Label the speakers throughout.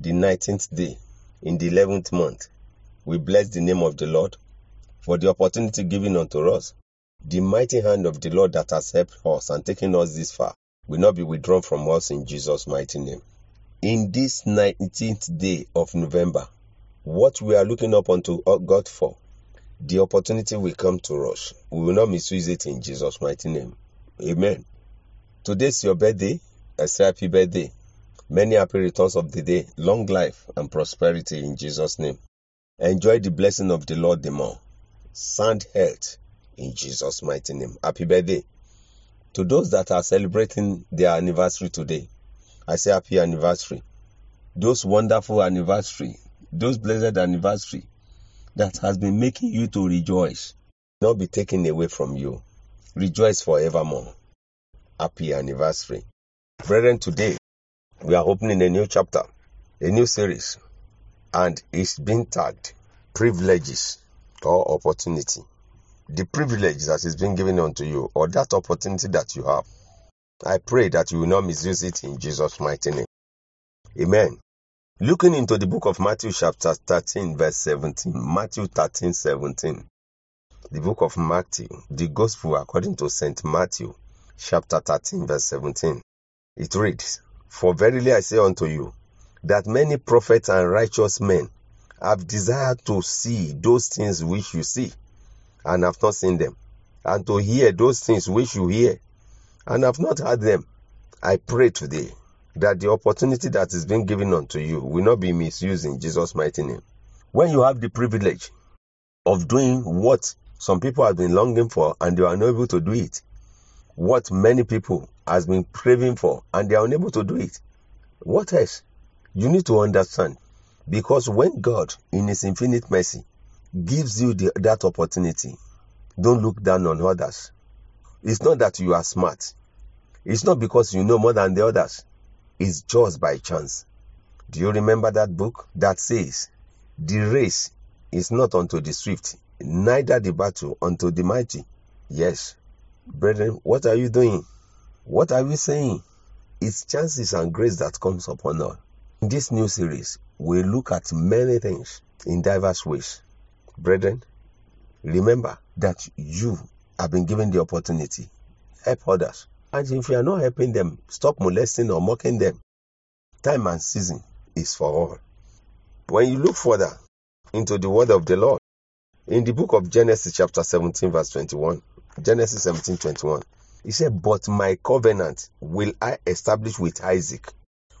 Speaker 1: the 19th day in the 11th month. We bless the name of the Lord for the opportunity given unto us. The mighty hand of the Lord that has helped us and taken us this far will not be withdrawn from us in Jesus' mighty name. In this 19th day of November, what we are looking up unto God for, the opportunity will come to us. We will not misuse it in Jesus' mighty name. Amen. Today's your birthday. I say happy birthday. Many happy returns of the day, long life and prosperity in Jesus' name. Enjoy the blessing of the Lord the more. Sound health in Jesus' mighty name. Happy birthday. To those that are celebrating their anniversary today, I say happy anniversary. Those wonderful anniversary, those blessed anniversary that has been making you to rejoice, not be taken away from you. Rejoice forevermore. Happy anniversary. Brethren, today we are opening a new chapter, a new series, and it's been tagged privileges or opportunity. The privilege that is being given unto you, or that opportunity that you have. I pray that you will not misuse it in Jesus' mighty name. Amen. Looking into the book of Matthew, chapter 13, verse 17. Matthew 13, 17. The book of Matthew, the gospel according to St. Matthew, chapter 13, verse 17. It reads, For verily I say unto you, that many prophets and righteous men have desired to see those things which you see, and have not seen them, and to hear those things which you hear, and have not heard them. I pray today that the opportunity that is being given unto you will not be misused in Jesus' mighty name. When you have the privilege of doing what some people have been longing for and they are unable to do it, what many people has been craving for and they are unable to do it, what else? You need to understand because when God, in His infinite mercy, gives you the, that opportunity, don't look down on others. It's not that you are smart. It's not because you know more than the others. It's just by chance. Do you remember that book that says, The race is not unto the swift, neither the battle unto the mighty? Yes. Brethren, what are you doing? What are we saying? It's chances and grace that comes upon us. In this new series, we look at many things in diverse ways. Brethren, remember that you have been given the opportunity. Help others. And if you are not helping them, stop molesting or mocking them. Time and season is for all. When you look further into the word of the Lord, in the book of Genesis, chapter 17, verse 21, Genesis 17, 21, he said, But my covenant will I establish with Isaac,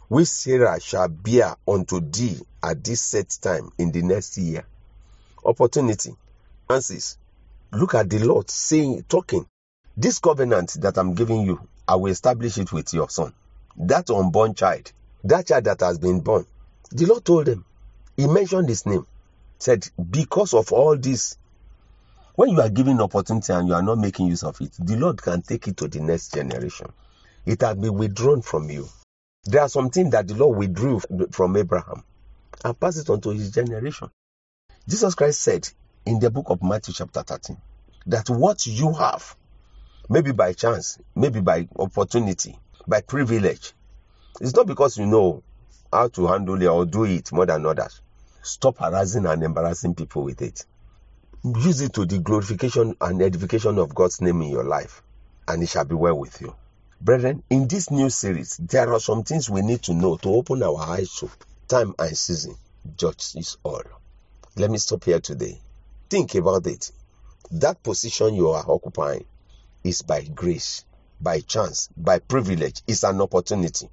Speaker 1: which Sarah shall bear unto thee at this set time in the next year. Opportunity. Francis, look at the Lord saying, talking. This covenant that I'm giving you, I will establish it with your son. That unborn child, that child that has been born. The Lord told him, He mentioned his name, said, Because of all this, when you are given opportunity and you are not making use of it, the Lord can take it to the next generation. It has been withdrawn from you. There are some things that the Lord withdrew from Abraham and passed it on to his generation. Jesus Christ said in the book of Matthew, chapter 13, that what you have, maybe by chance, maybe by opportunity, by privilege, it's not because you know how to handle it or do it more than others. Stop harassing and embarrassing people with it. Use it to the glorification and edification of God's name in your life, and it shall be well with you. Brethren, in this new series, there are some things we need to know to open our eyes to. Time and season, judge is all. Let me stop here today. Think about it. That position you are occupying is by grace, by chance, by privilege. It's an opportunity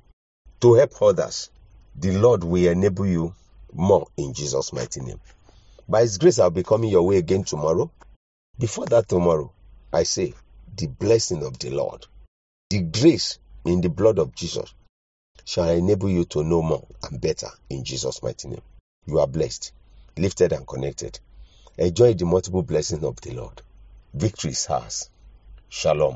Speaker 1: to help others. The Lord will enable you more in Jesus' mighty name. By His grace, I'll be coming your way again tomorrow. Before that tomorrow, I say, the blessing of the Lord, the grace in the blood of Jesus, shall enable you to know more and better in Jesus' mighty name. You are blessed, lifted, and connected. Enjoy the multiple blessings of the Lord. Victory is ours. Shalom.